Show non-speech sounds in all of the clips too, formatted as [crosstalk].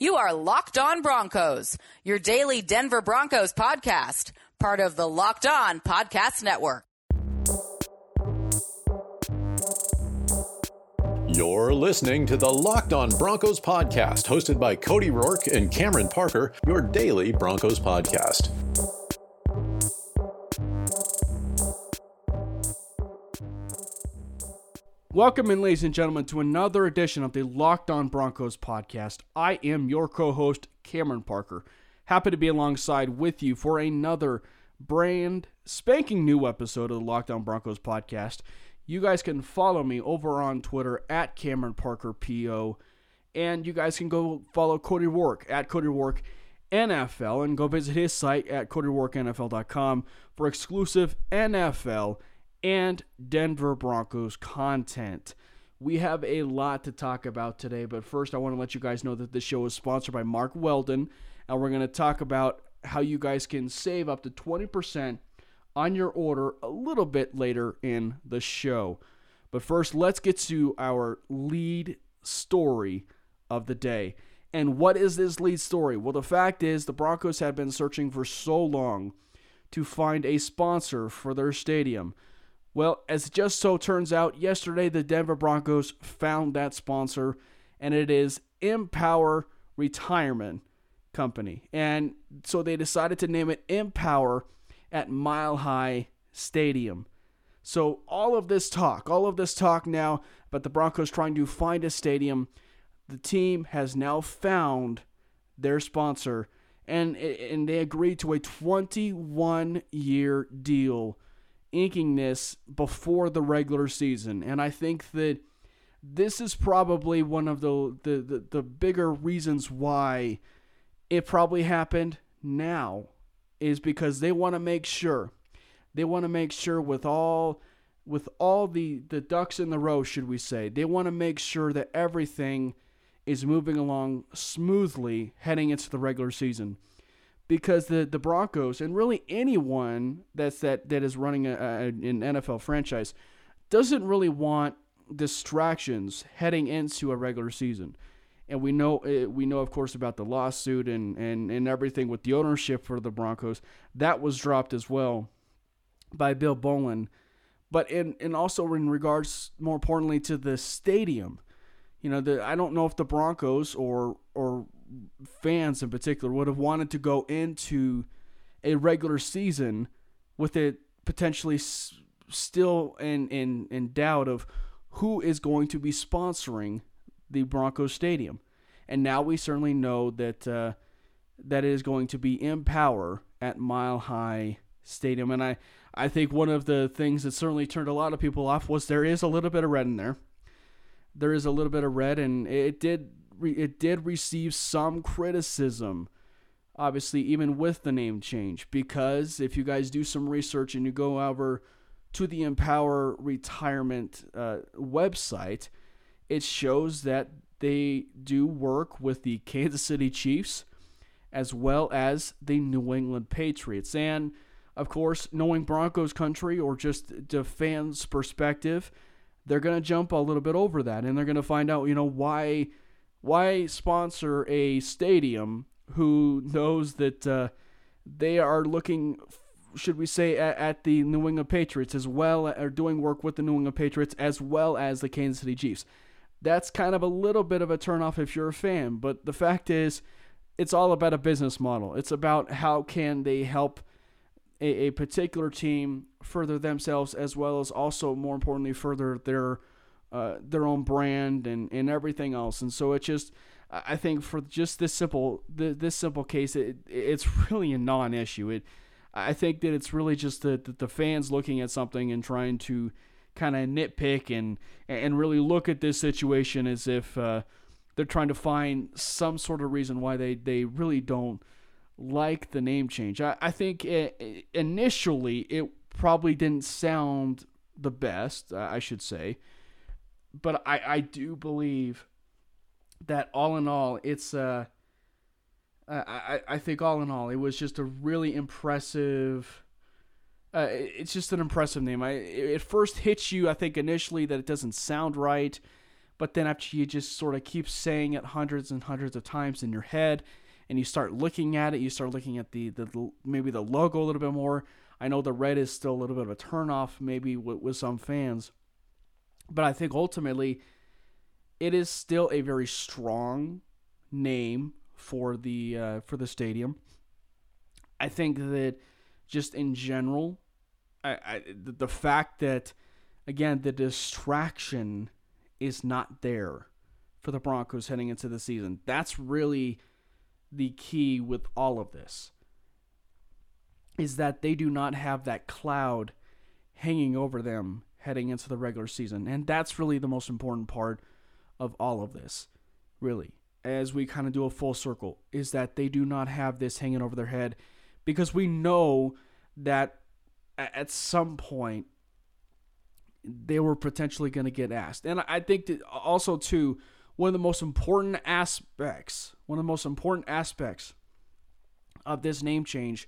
You are Locked On Broncos, your daily Denver Broncos podcast, part of the Locked On Podcast Network. You're listening to the Locked On Broncos podcast, hosted by Cody Roark and Cameron Parker, your daily Broncos podcast. Welcome in, ladies and gentlemen, to another edition of the Locked On Broncos podcast. I am your co host, Cameron Parker. Happy to be alongside with you for another brand spanking new episode of the Locked On Broncos podcast. You guys can follow me over on Twitter at Cameron Parker PO, and you guys can go follow Cody Roark at Cody Roark NFL and go visit his site at CodyRoarkNFL.com for exclusive NFL and Denver Broncos content. We have a lot to talk about today, but first I want to let you guys know that this show is sponsored by Mack Weldon, and we're going to talk about how you guys can save up to 20% on your order a little bit later in the show. But first, let's get to our lead story of the day. And what is this lead story? Well, the fact is, the Broncos have been searching for so long to find a sponsor for their stadium. Well, as just so turns out, yesterday the Denver Broncos found that sponsor, and it is Empower Retirement Company. And so they decided to name it Empower at Mile High Stadium. So all of this talk, all of this talk now about the Broncos trying to find a stadium, the team has now found their sponsor, and and they agreed to a 21 year deal inking this before the regular season. And I think that this is probably one of the, the, the, the, bigger reasons why it probably happened now is because they want to make sure they want to make sure with all with all the the ducks in the row should we say they want to make sure that everything is moving along smoothly heading into the regular season because the the Broncos and really anyone that's that that is running a, a, an NFL franchise doesn't really want distractions heading into a regular season. And we know eh, we know of course about the lawsuit and, and, and everything with the ownership for the Broncos. That was dropped as well by Bill Bowlen. But in and also in regards more importantly to the stadium. You know, the I don't know if the Broncos or or fans in particular would have wanted to go into a regular season with it potentially s- still in, in, in doubt of who is going to be sponsoring the Broncos Stadium. And now we certainly know that uh, that it is going to be Empower at Mile High Stadium. And I, I think one of the things that certainly turned a lot of people off was there is a little bit of red in there. There is a little bit of red, and it did it did receive some criticism obviously even with the name change. Because if you guys do some research and you go over to the empower retirement uh, website it shows that they do work with the kansas city chiefs as well as the new england patriots. And of course knowing broncos country or just the fans perspective they're going to jump a little bit over that. And they're going to find out you know why why sponsor a stadium who knows that uh, they are looking, should we say, at, at, the New England Patriots as well, or doing work with the New England Patriots as well as the Kansas City Chiefs? That's kind of a little bit of a turnoff if you're a fan, but the fact is, it's all about a business model. It's about how can they help a, a particular team further themselves as well as also more importantly further their uh, their own brand and, and everything else. And so it just, I think for just this simple this simple case, it, it's [laughs] really a non-issue. It, I think that it's really just the, the, the fans looking at something and trying to kind of nitpick and and really look at this situation as if uh, they're trying to find some sort of reason why they, they really don't like the name change. I, I think it, initially it probably didn't sound the best, I should say but I, I do believe that all in all, it's uh, I, I think all in all, it was just a really impressive. Uh, it's just an impressive name. I it first hits you, I think, initially that it doesn't sound right, But then after you just sort of keep saying it hundreds and hundreds of times in your head, and you start looking at it, you start looking at the, the maybe the logo a little bit more. I know the red is still a little bit of a turnoff, maybe with, with some fans, but I think ultimately it is still a very strong name for the uh, for the stadium. I think that just in general, I, I the fact that again the distraction is not there for the Broncos heading into the season. That's really the key with all of this. Is that they do not have that cloud hanging over them heading into the regular season. And that's really the most important part of all of this, really, as we kind of do a full circle, is that they do not have this hanging over their head because we know that at some point they were potentially going to get asked. And I think that also, too, one of the most important aspects, one of the most important aspects of this name change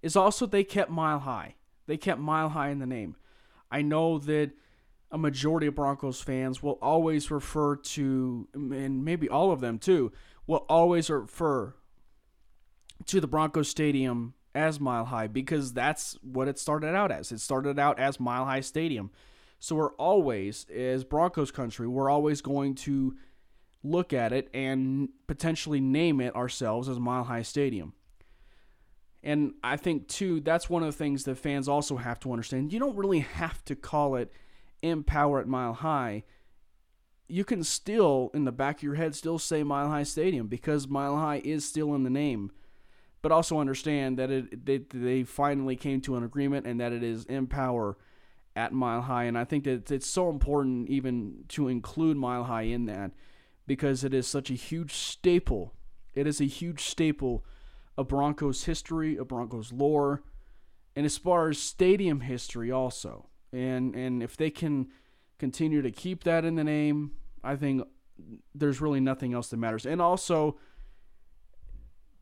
is also they kept Mile High. They kept Mile High in the name. I know that a majority of Broncos fans will always refer to, and maybe all of them too, will always refer to the Broncos Stadium as Mile High because that's what it started out as. It started out as Mile High Stadium. So we're always, as Broncos country, we're always going to look at it and potentially name it ourselves as Mile High Stadium. And I think, too, that's one of the things that fans also have to understand. You don't really have to call it Empower at Mile High. You can still, in the back of your head, still say Mile High Stadium because Mile High is still in the name. But also understand that it they, they finally came to an agreement and that it is Empower at Mile High. And I think that it's so important even to include Mile High in that because it is such a huge staple. It is a huge staple of Broncos history, a Broncos lore, and as far as stadium history also. And and if they can continue to keep that in the name, I think there's really nothing else that matters. And also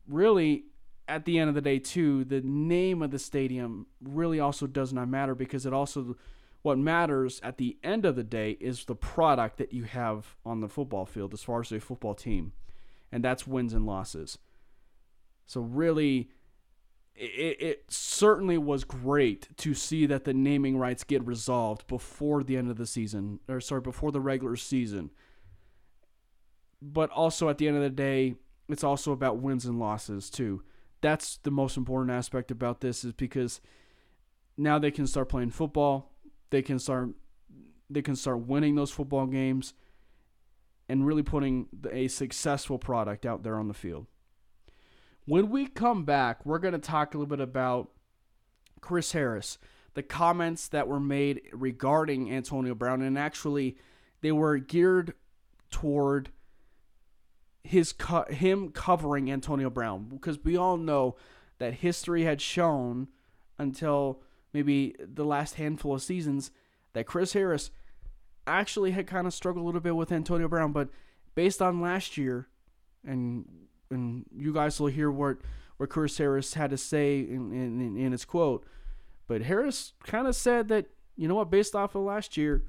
really at the end of the day too, the name of the stadium really also does not matter because it also what matters at the end of the day is the product that you have on the football field as far as a football team. And that's wins and losses. So really it, it certainly was great to see that the naming rights get resolved before the end of the season or sorry, before the regular season. But also at the end of the day, it's also about wins and losses too. That's the most important aspect about this is because now they can start playing football they can start they can start winning those football games and really putting a successful product out there on the field. When we come back, we're going to talk a little bit about Chris Harris, the comments that were made regarding Antonio Brown, and actually they were geared toward his co- him covering Antonio Brown because we all know that history had shown until maybe the last handful of seasons that Chris Harris actually had kind of struggled a little bit with Antonio Brown, but based on last year, and and you guys will hear what what Chris Harris had to say in in, in his quote, but Harris kind of said that you know what, based off of last year,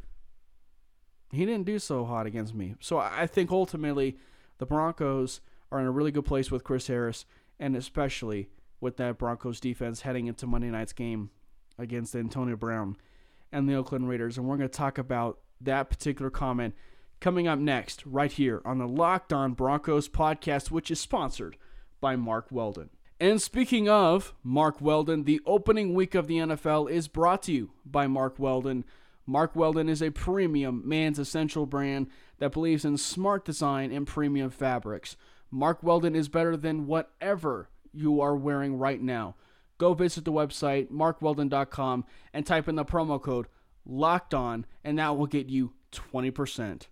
he didn't do so hot against me. So I think ultimately the Broncos are in a really good place with Chris Harris, and especially with that Broncos defense heading into Monday night's game against Antonio Brown and the Oakland Raiders. And we're going to talk about that particular comment coming up next, right here on the Locked On Broncos podcast, which is sponsored by Mack Weldon. And speaking of Mack Weldon, the opening week of the NFL is brought to you by Mack Weldon. Mack Weldon is a premium man's essential brand that believes in smart design and premium fabrics. Mack Weldon is better than whatever you are wearing right now go visit the website, mackweldon.com, and type in the promo code locked on, and that will get you 20%.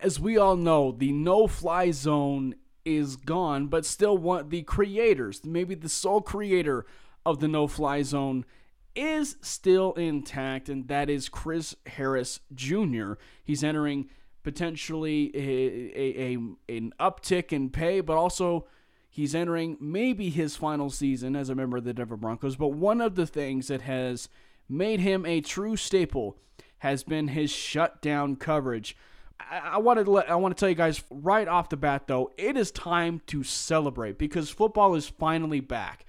As we all know, the no fly zone is gone, but still one the creators, maybe the sole creator of the no fly zone is still intact, and that is Chris Harris Jr. He's entering potentially a, a, a, an uptick in pay, but also He's entering maybe his final season as a member of the Denver Broncos, but one of the things that has made him a true staple has been his shutdown coverage. I, want to let I want to tell you guys right off the bat though, it is time to celebrate because football is finally back.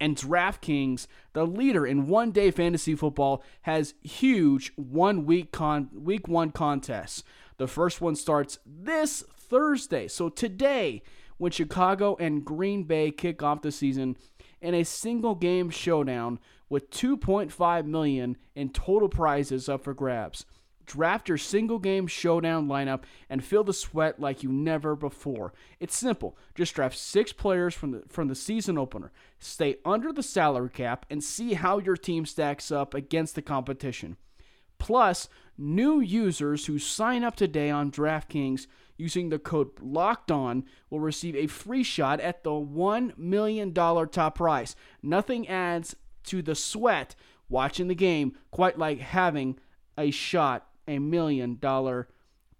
And DraftKings, the leader in one-day fantasy football, has huge one-week con week 1 contests. The first one starts this Thursday. So today, when Chicago and Green Bay kick off the season in a single game showdown with 2.5 million in total prizes up for grabs. Draft your single game showdown lineup and feel the sweat like you never before. It's simple. Just draft 6 players from the from the season opener. Stay under the salary cap and see how your team stacks up against the competition. Plus, new users who sign up today on DraftKings using the code locked on will receive a free shot at the $1 million top prize. Nothing adds to the sweat watching the game quite like having a shot, a million dollar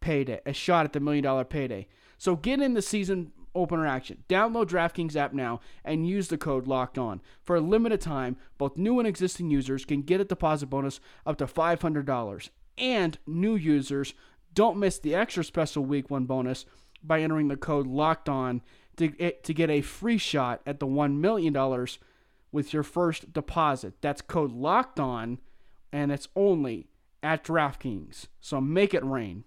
payday, a shot at the million dollar payday. So get in the season opener action. Download DraftKings app now and use the code locked on. For a limited time, both new and existing users can get a deposit bonus up to $500. And new users don't miss the extra special week 1 bonus by entering the code locked on to, eh, to get a free shot at the $1 million with your first deposit. That's code locked on, and it's only at DraftKings. So make it rain.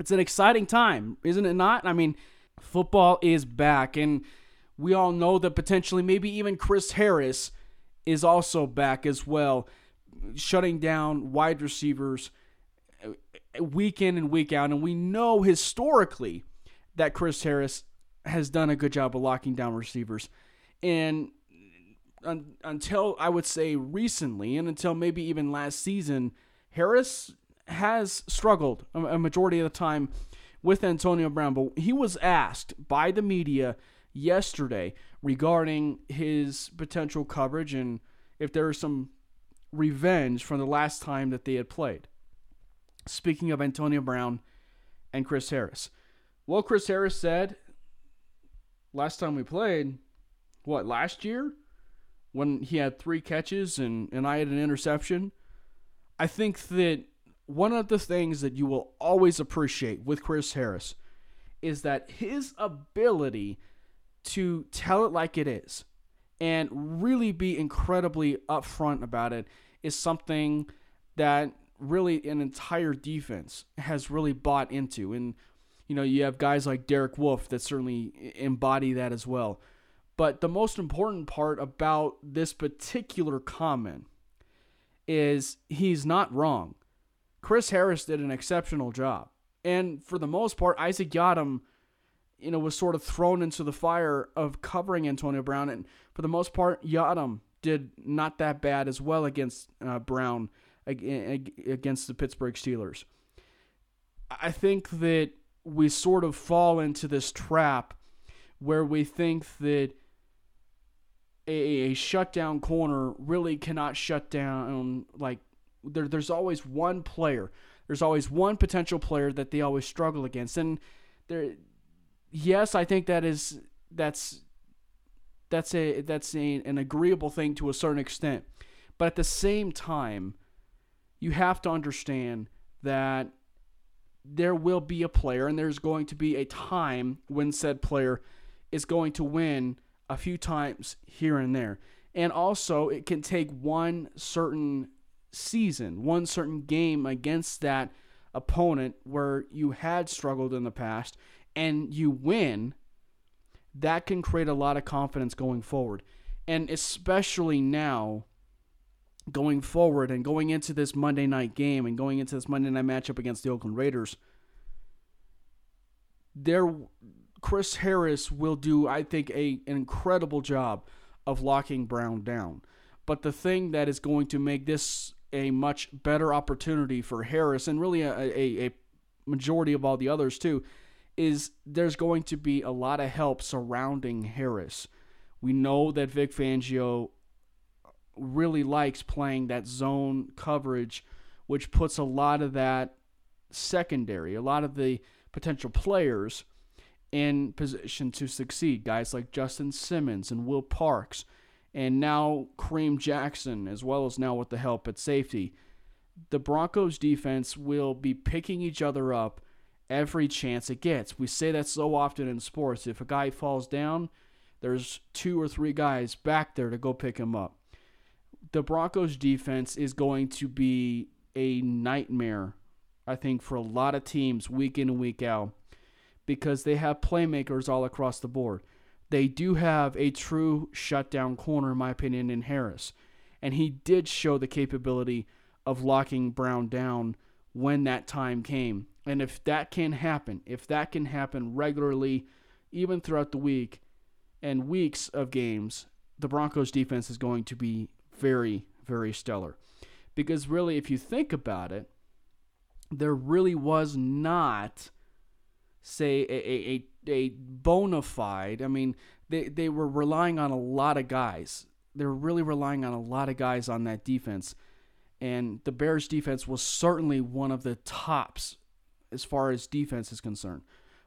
It's an exciting time, isn't it not? I mean, football is back, and we all know that potentially maybe even Chris Harris is also back as well, shutting down wide receivers uh, week in and week out. And we know historically that Chris Harris has done a good job of locking down receivers. And un, until I would say recently, and until maybe even last season, Harris has struggled a, majority of the time with Antonio Brown. But he was asked by the media yesterday regarding his potential coverage and if there was some revenge from the last time that they had played. Speaking of Antonio Brown and Chris Harris. Well, Chris Harris said last time we played, what, last year? when he had three catches and, and I had an interception. I think that one of the things that you will always appreciate with Chris Harris is that his ability to tell it like it is and really be incredibly upfront about it is something that really an entire defense has really bought into. And, you know, you have guys like Derek Wolfe that certainly embody that as well. But the most important part about this particular comment is he's not wrong. Chris Harris did an exceptional job. And for the most part, Isaac Yiadom, you know, was sort of thrown into the fire of covering Antonio Brown. And for the most part, Yiadom did not that bad as well against uh, Brown against the Pittsburgh Steelers. I think that we sort of fall into this trap where we think that a, a shutdown corner really cannot shut down like there, there's always one player. There's always one potential player that they always struggle against. And there yes i think that is that's that's a that's a, an agreeable thing to a certain extent. But at the same time you have to understand that there will be a player and there's going to be a time when said player is going to win a few times here and there. And also, it can take one certain season, one certain game against that opponent where you had struggled in the past and you win. That can create a lot of confidence going forward. And especially now, going forward and going into this Monday night game and going into this Monday night matchup against the Oakland Raiders, there Chris Harris will do, I think, a, an incredible job of locking Brown down. But the thing that is going to make this a much better opportunity for Harris and really a, a, a majority of all the others too is there's going to be a lot of help surrounding Harris. We know that Vic Fangio really likes playing that zone coverage, which puts a lot of that secondary, a lot of the potential players in position to succeed. Guys like Justin Simmons and Will Parks, and now Kareem Jackson, as well as now with the help at safety. The Broncos defense will be picking each other up every chance it gets. We say that so often in sports. If a guy falls down, there's two or three guys back there to go pick him up. The Broncos defense is going to be a nightmare, I think, for a lot of teams week in and week out because they have playmakers all across the board. They do have a true shutdown corner, in my opinion, in Harris. And he did show the capability of locking Brown down when that time came. And if that can happen, if that can happen regularly, even throughout the week and weeks of games, the Broncos defense is going to be very, very stellar. Because really, if you think about it, there really was not, say, a, a, a bona fide, I mean, they, they were relying on a lot of guys. They were really relying on a lot of guys on that defense. And the Bears defense was certainly one of the tops as far as defense is concerned.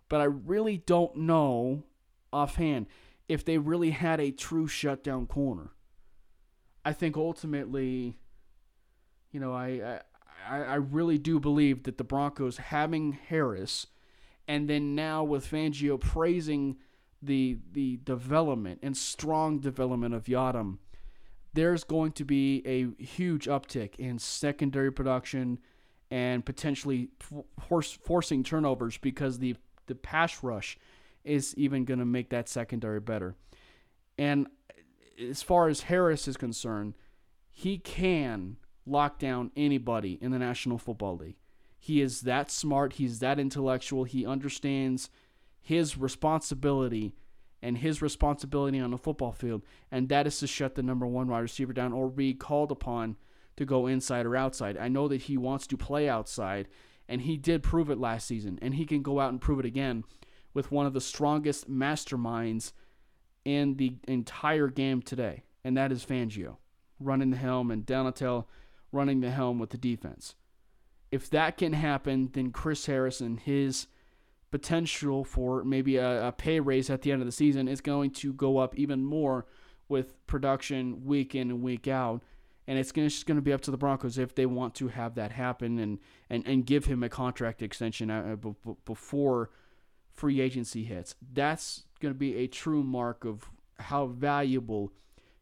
But I really don't know offhand if they really had a true shutdown corner. I think ultimately, you know, I, I I really do believe that the Broncos having Harris, and then now with Fangio praising the the development and strong development of Yiadom, there's going to be a huge uptick in secondary production and potentially forcing turnovers because the the pass rush is even going to make that secondary better. And as far as Harris is concerned, he can lock down anybody in the National Football League. He is that smart, he's that intellectual, he understands his responsibility and his responsibility on the football field, and that is to shut the number one wide receiver down or be called upon to go inside or outside. I know that he wants to play outside, and he did prove it last season, and he can go out and prove it again with one of the strongest masterminds in the entire game today, and that is Fangio. Running the helm and Donatell running the helm with the defense. If that can happen, then Chris Harrison, his potential for maybe a, a pay raise at the end of the season is going to go up even more with production week in and week out and it's just going to be up to the Broncos if they want to have that happen and and, and give him a contract extension uh, uh, before free agency hits. That's going to be a true mark of how valuable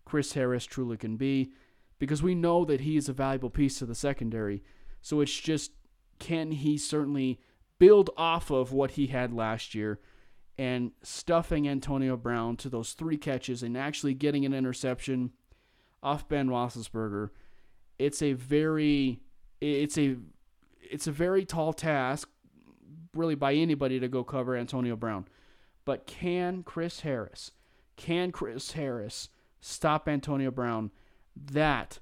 Chris Harris truly can be because we know that he is a valuable piece to the secondary. So it's just can he certainly build off of what he had last year and stuffing Antonio Brown to those three catches and actually getting an interception off Ben Roethlisberger, it's a very it's a it's a very tall task, really by anybody to go cover Antonio Brown. But can Chris Harris, can Chris Harris stop Antonio Brown? That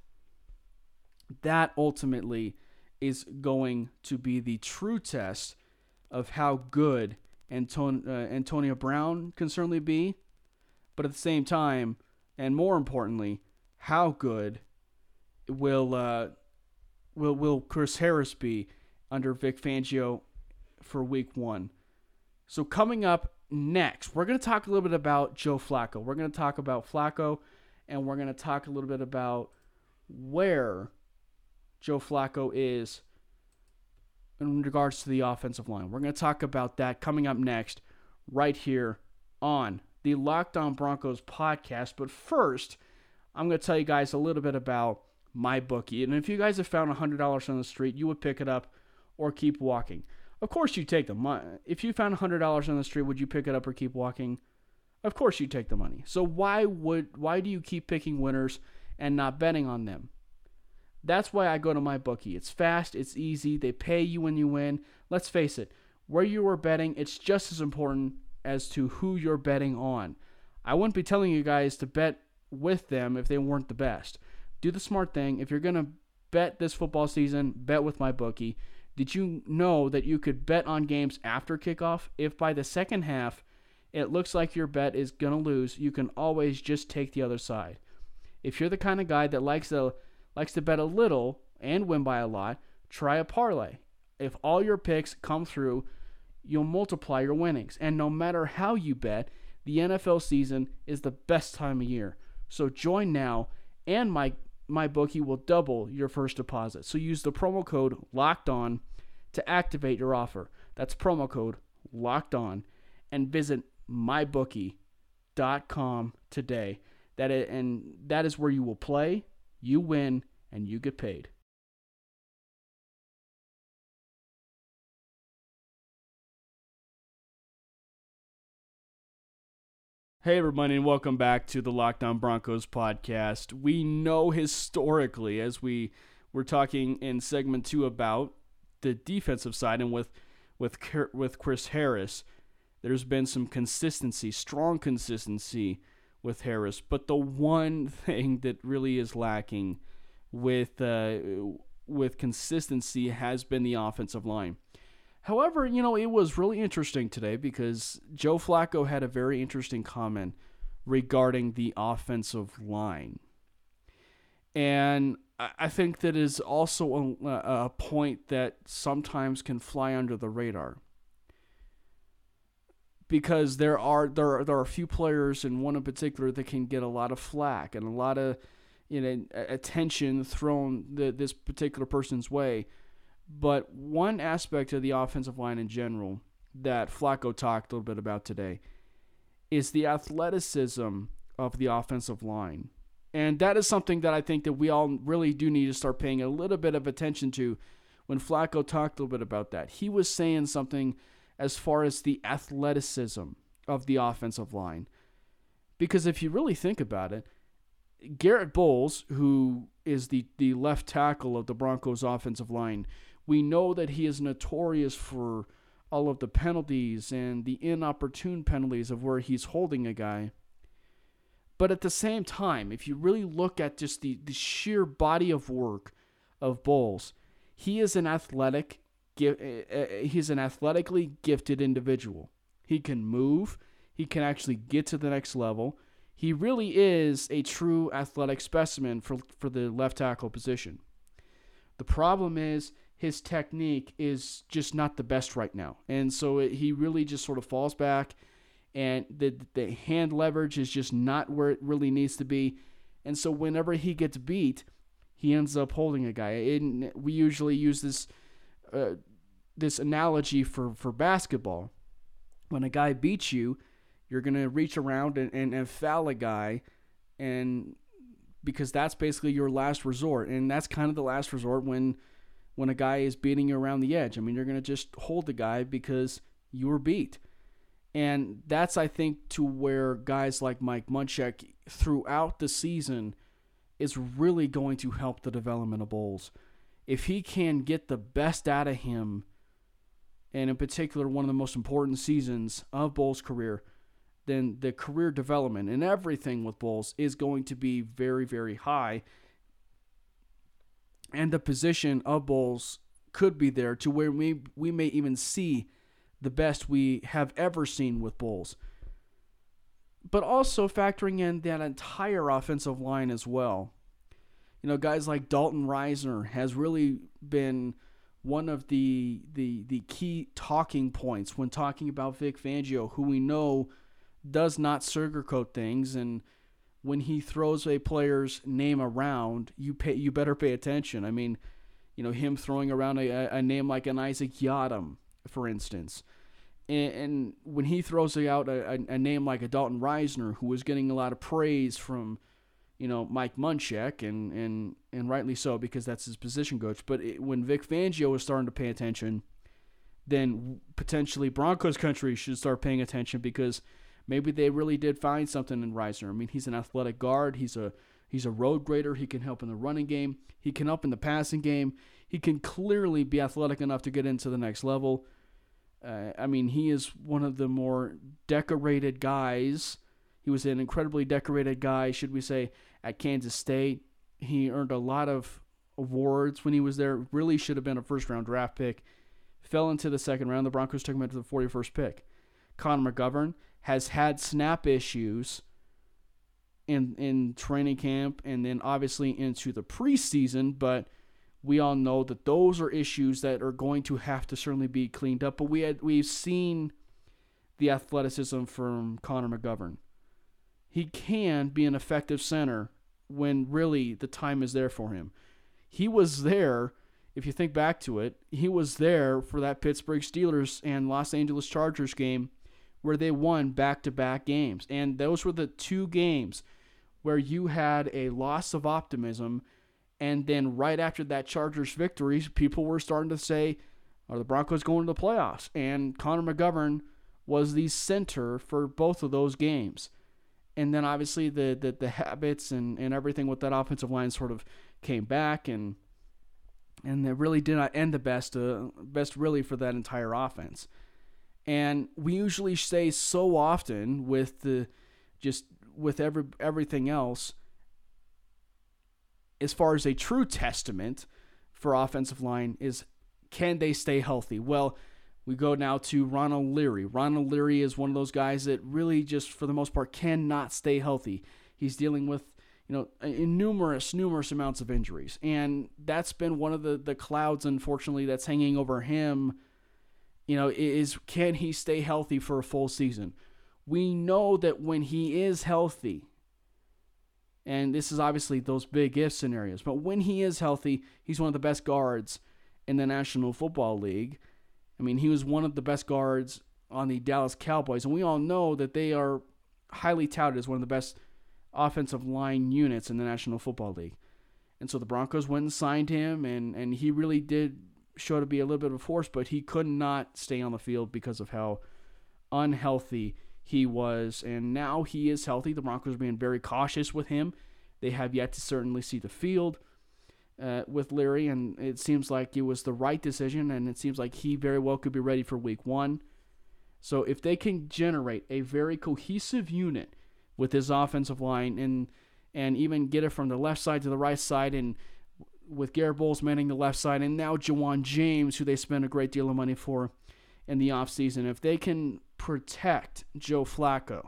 that ultimately is going to be the true test of how good Anton, uh, Antonio Brown can certainly be, but at the same time, and more importantly, how good will uh, will will Chris Harris be under Vic Fangio for Week One? So coming up next, we're going to talk a little bit about Joe Flacco. We're going to talk about Flacco, and we're going to talk a little bit about where Joe Flacco is in regards to the offensive line. We're going to talk about that coming up next, right here on the Locked On Broncos podcast. But first, I'm going to tell you guys a little bit about my bookie. And if you guys have found $100 on the street, you would pick it up or keep walking. Of course, you take the money. If you found $100 on the street, would you pick it up or keep walking? Of course, you take the money. So why would why do you keep picking winners and not betting on them? That's why I go to my bookie. It's fast, it's easy, they pay you when you win. Let's face it, where you are betting, it's just as important as to who you're betting on. I wouldn't be telling you guys to bet with them if they weren't the best. Do the smart thing. If you're going to bet this football season, bet with my bookie. Did you know that you could bet on games after kickoff? If by the second half it looks like your bet is going to lose, you can always just take the other side. If you're the kind of guy that likes to likes to bet a little and win by a lot, try a parlay. If all your picks come through, you'll multiply your winnings. And no matter how you bet, the NFL season is the best time of year. So join now, and my my bookie will double your first deposit. So use the promo code Locked On to activate your offer. That's promo code Locked On, and visit mybookie.com today. That is, and that is where you will play, you win, and you get paid. Hey, everybody, and welcome back to the Locked On Broncos podcast. We know historically, as we were talking in segment two about the defensive side and with with with Chris Harris, there's been some consistency, strong consistency with Harris. But the one [laughs] thing that really is lacking with uh, with consistency has been the offensive line. However, you know, it was really interesting today because Joe Flacco had a very interesting comment regarding the offensive line. And I think that is also a, a point that sometimes can fly under the radar. Because there are there are, there are a few players and one in particular that can get a lot of flack and a lot of you know attention thrown the, this particular person's way but one aspect of the offensive line in general that Flacco talked a little bit about today is the athleticism of the offensive line. And that is something that I think that we all really do need to start paying a little bit of attention to when Flacco talked a little bit about that. He was saying something as far as the athleticism of the offensive line. Because if you really think about it, Garrett Bolles, who is the, the left tackle of the Broncos offensive line, we know that he is notorious for all of the penalties and the inopportune penalties of where he's holding a guy. But at the same time, if you really look at just the, the sheer body of work of Bolles, he is an athletic Eh, eh, he's an athletically gifted individual. He can move, he can actually get to the next level. He really is a true athletic specimen for, for the left tackle position. The problem is his technique is just not the best right now. And so it, he really just sort of falls back, and the, the hand leverage is just not where it really needs to be. And so whenever he gets beat, he ends up holding a guy. And we usually use this uh, this analogy for, for basketball. When a guy beats you, you're going to reach around and, and, and foul a guy, and because that's basically your last resort. And that's kind of the last resort when – when a guy is beating you around the edge. I mean, you're going to just hold the guy because you were beat. And that's, I think, to where guys like Mike Munchak throughout the season is really going to help the development of Bolles. If he can get the best out of him, and in particular, one of the most important seasons of Bolles' career, then the career development and everything with Bolles is going to be very, very high and the position of Bolles could be there to where we we may even see the best we have ever seen with Bolles. But also factoring in that entire offensive line as well. You know, guys like Dalton Risner has really been one of the the the key talking points when talking about Vic Fangio, who we know does not sugarcoat things and when he throws a player's name around, you pay you better pay attention. I mean, you know, him throwing around a, a name like an Isaac Yiadom, for instance. And, and when he throws out a, a, a, name like a Dalton Risner, who was getting a lot of praise from, you know, Mike Munchak, and, and, and rightly so because that's his position coach. But it, when Vic Fangio was starting to pay attention, then potentially Broncos country should start paying attention because – maybe they really did find something in Risner. I mean, he's an athletic guard. He's a he's a road grader. He can help in the running game. He can help in the passing game. He can clearly be athletic enough to get into the next level. Uh, I mean, he is one of the more decorated guys. He was an incredibly decorated guy, should we say, at Kansas State. He earned a lot of awards when he was there. Really should have been a first round draft pick. Fell into the second round. The Broncos took him into the 41st pick. Connor McGovern has had snap issues in in training camp and then obviously into the preseason, but we all know that those are issues that are going to have to certainly be cleaned up. But we had we've seen the athleticism from Connor McGovern. He can be an effective center when really the time is there for him. He was there, if you think back to it, he was there for that Pittsburgh Steelers and Los Angeles Chargers game where they won back to back games. And those were the two games where you had a loss of optimism. And then right after that Chargers victory, people were starting to say, are the Broncos going to the playoffs? And Connor McGovern was the center for both of those games and then obviously the, the, the habits and, and everything with that offensive line sort of came back and and it really did not end the best uh, best really for that entire offense. And we usually say so often with the just with every everything else as far as a true testament for offensive line is can they stay healthy? Well, we go now to Ronald Leary. Ronald Leary is one of those guys that really just, for the most part, cannot stay healthy. He's dealing with, you know, numerous, numerous amounts of injuries. And that's been one of the, the clouds, unfortunately, that's hanging over him, you know, is can he stay healthy for a full season? We know that when he is healthy, and this is obviously those big if scenarios, but when he is healthy, he's one of the best guards in the National Football League. I mean, he was one of the best guards on the Dallas Cowboys, and we all know that they are highly touted as one of the best offensive line units in the National Football League. And so the Broncos went and signed him, and, and he really did show to be a little bit of a force, but he could not stay on the field because of how unhealthy he was. And now he is healthy. The Broncos are being very cautious with him. They have yet to certainly see the field uh, with Leary, and it seems like it was the right decision, and it seems like he very well could be ready for week one. So if they can generate a very cohesive unit with his offensive line and and even get it from the left side to the right side and with Garrett Bolles manning the left side and now Ja'Wuan James, who they spent a great deal of money for in the offseason, if they can protect Joe Flacco,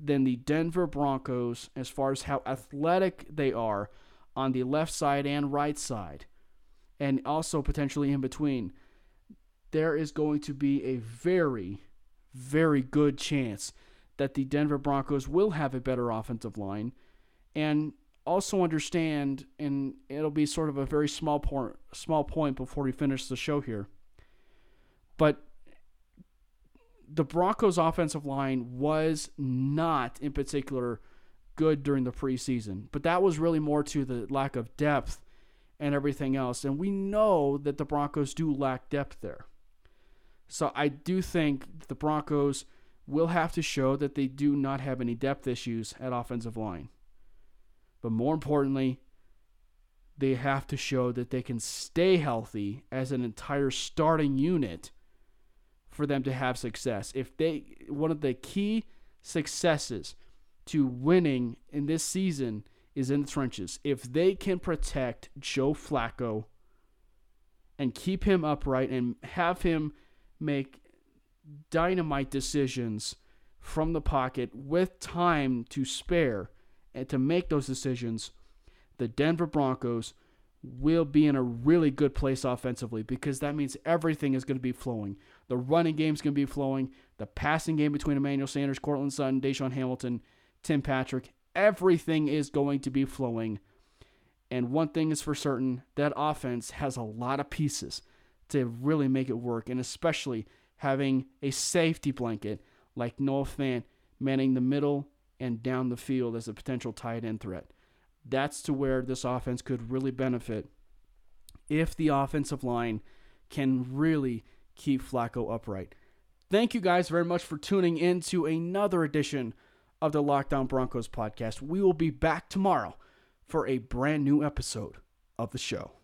then the Denver Broncos, as far as how athletic they are, on the left side and right side, and also potentially in between, there is going to be a very, very good chance that the Denver Broncos will have a better offensive line. And also understand, and it'll be sort of a very small point, small point before we finish the show here. But the Broncos' offensive line was not, in particular, good during the preseason. But that was really more to the lack of depth and everything else. And we know that the Broncos do lack depth there. So I do think the Broncos will have to show that they do not have any depth issues at offensive line. But more importantly, they have to show that they can stay healthy as an entire starting unit for them to have success. If they one of the key successes to winning in this season is in the trenches. If they can protect Joe Flacco and keep him upright and have him make dynamite decisions from the pocket with time to spare and to make those decisions, the Denver Broncos will be in a really good place offensively because that means everything is going to be flowing. The running game is going to be flowing. The passing game between Emmanuel Sanders, Courtland Sutton, DaeSean Hamilton Tim Patrick, everything is going to be flowing. And one thing is for certain that offense has a lot of pieces to really make it work, and especially having a safety blanket like Noah Fant manning the middle and down the field as a potential tight end threat. That's to where this offense could really benefit if the offensive line can really keep Flacco upright. Thank you guys very much for tuning in to another edition of the Locked On Broncos podcast. We will be back tomorrow for a brand new episode of the show.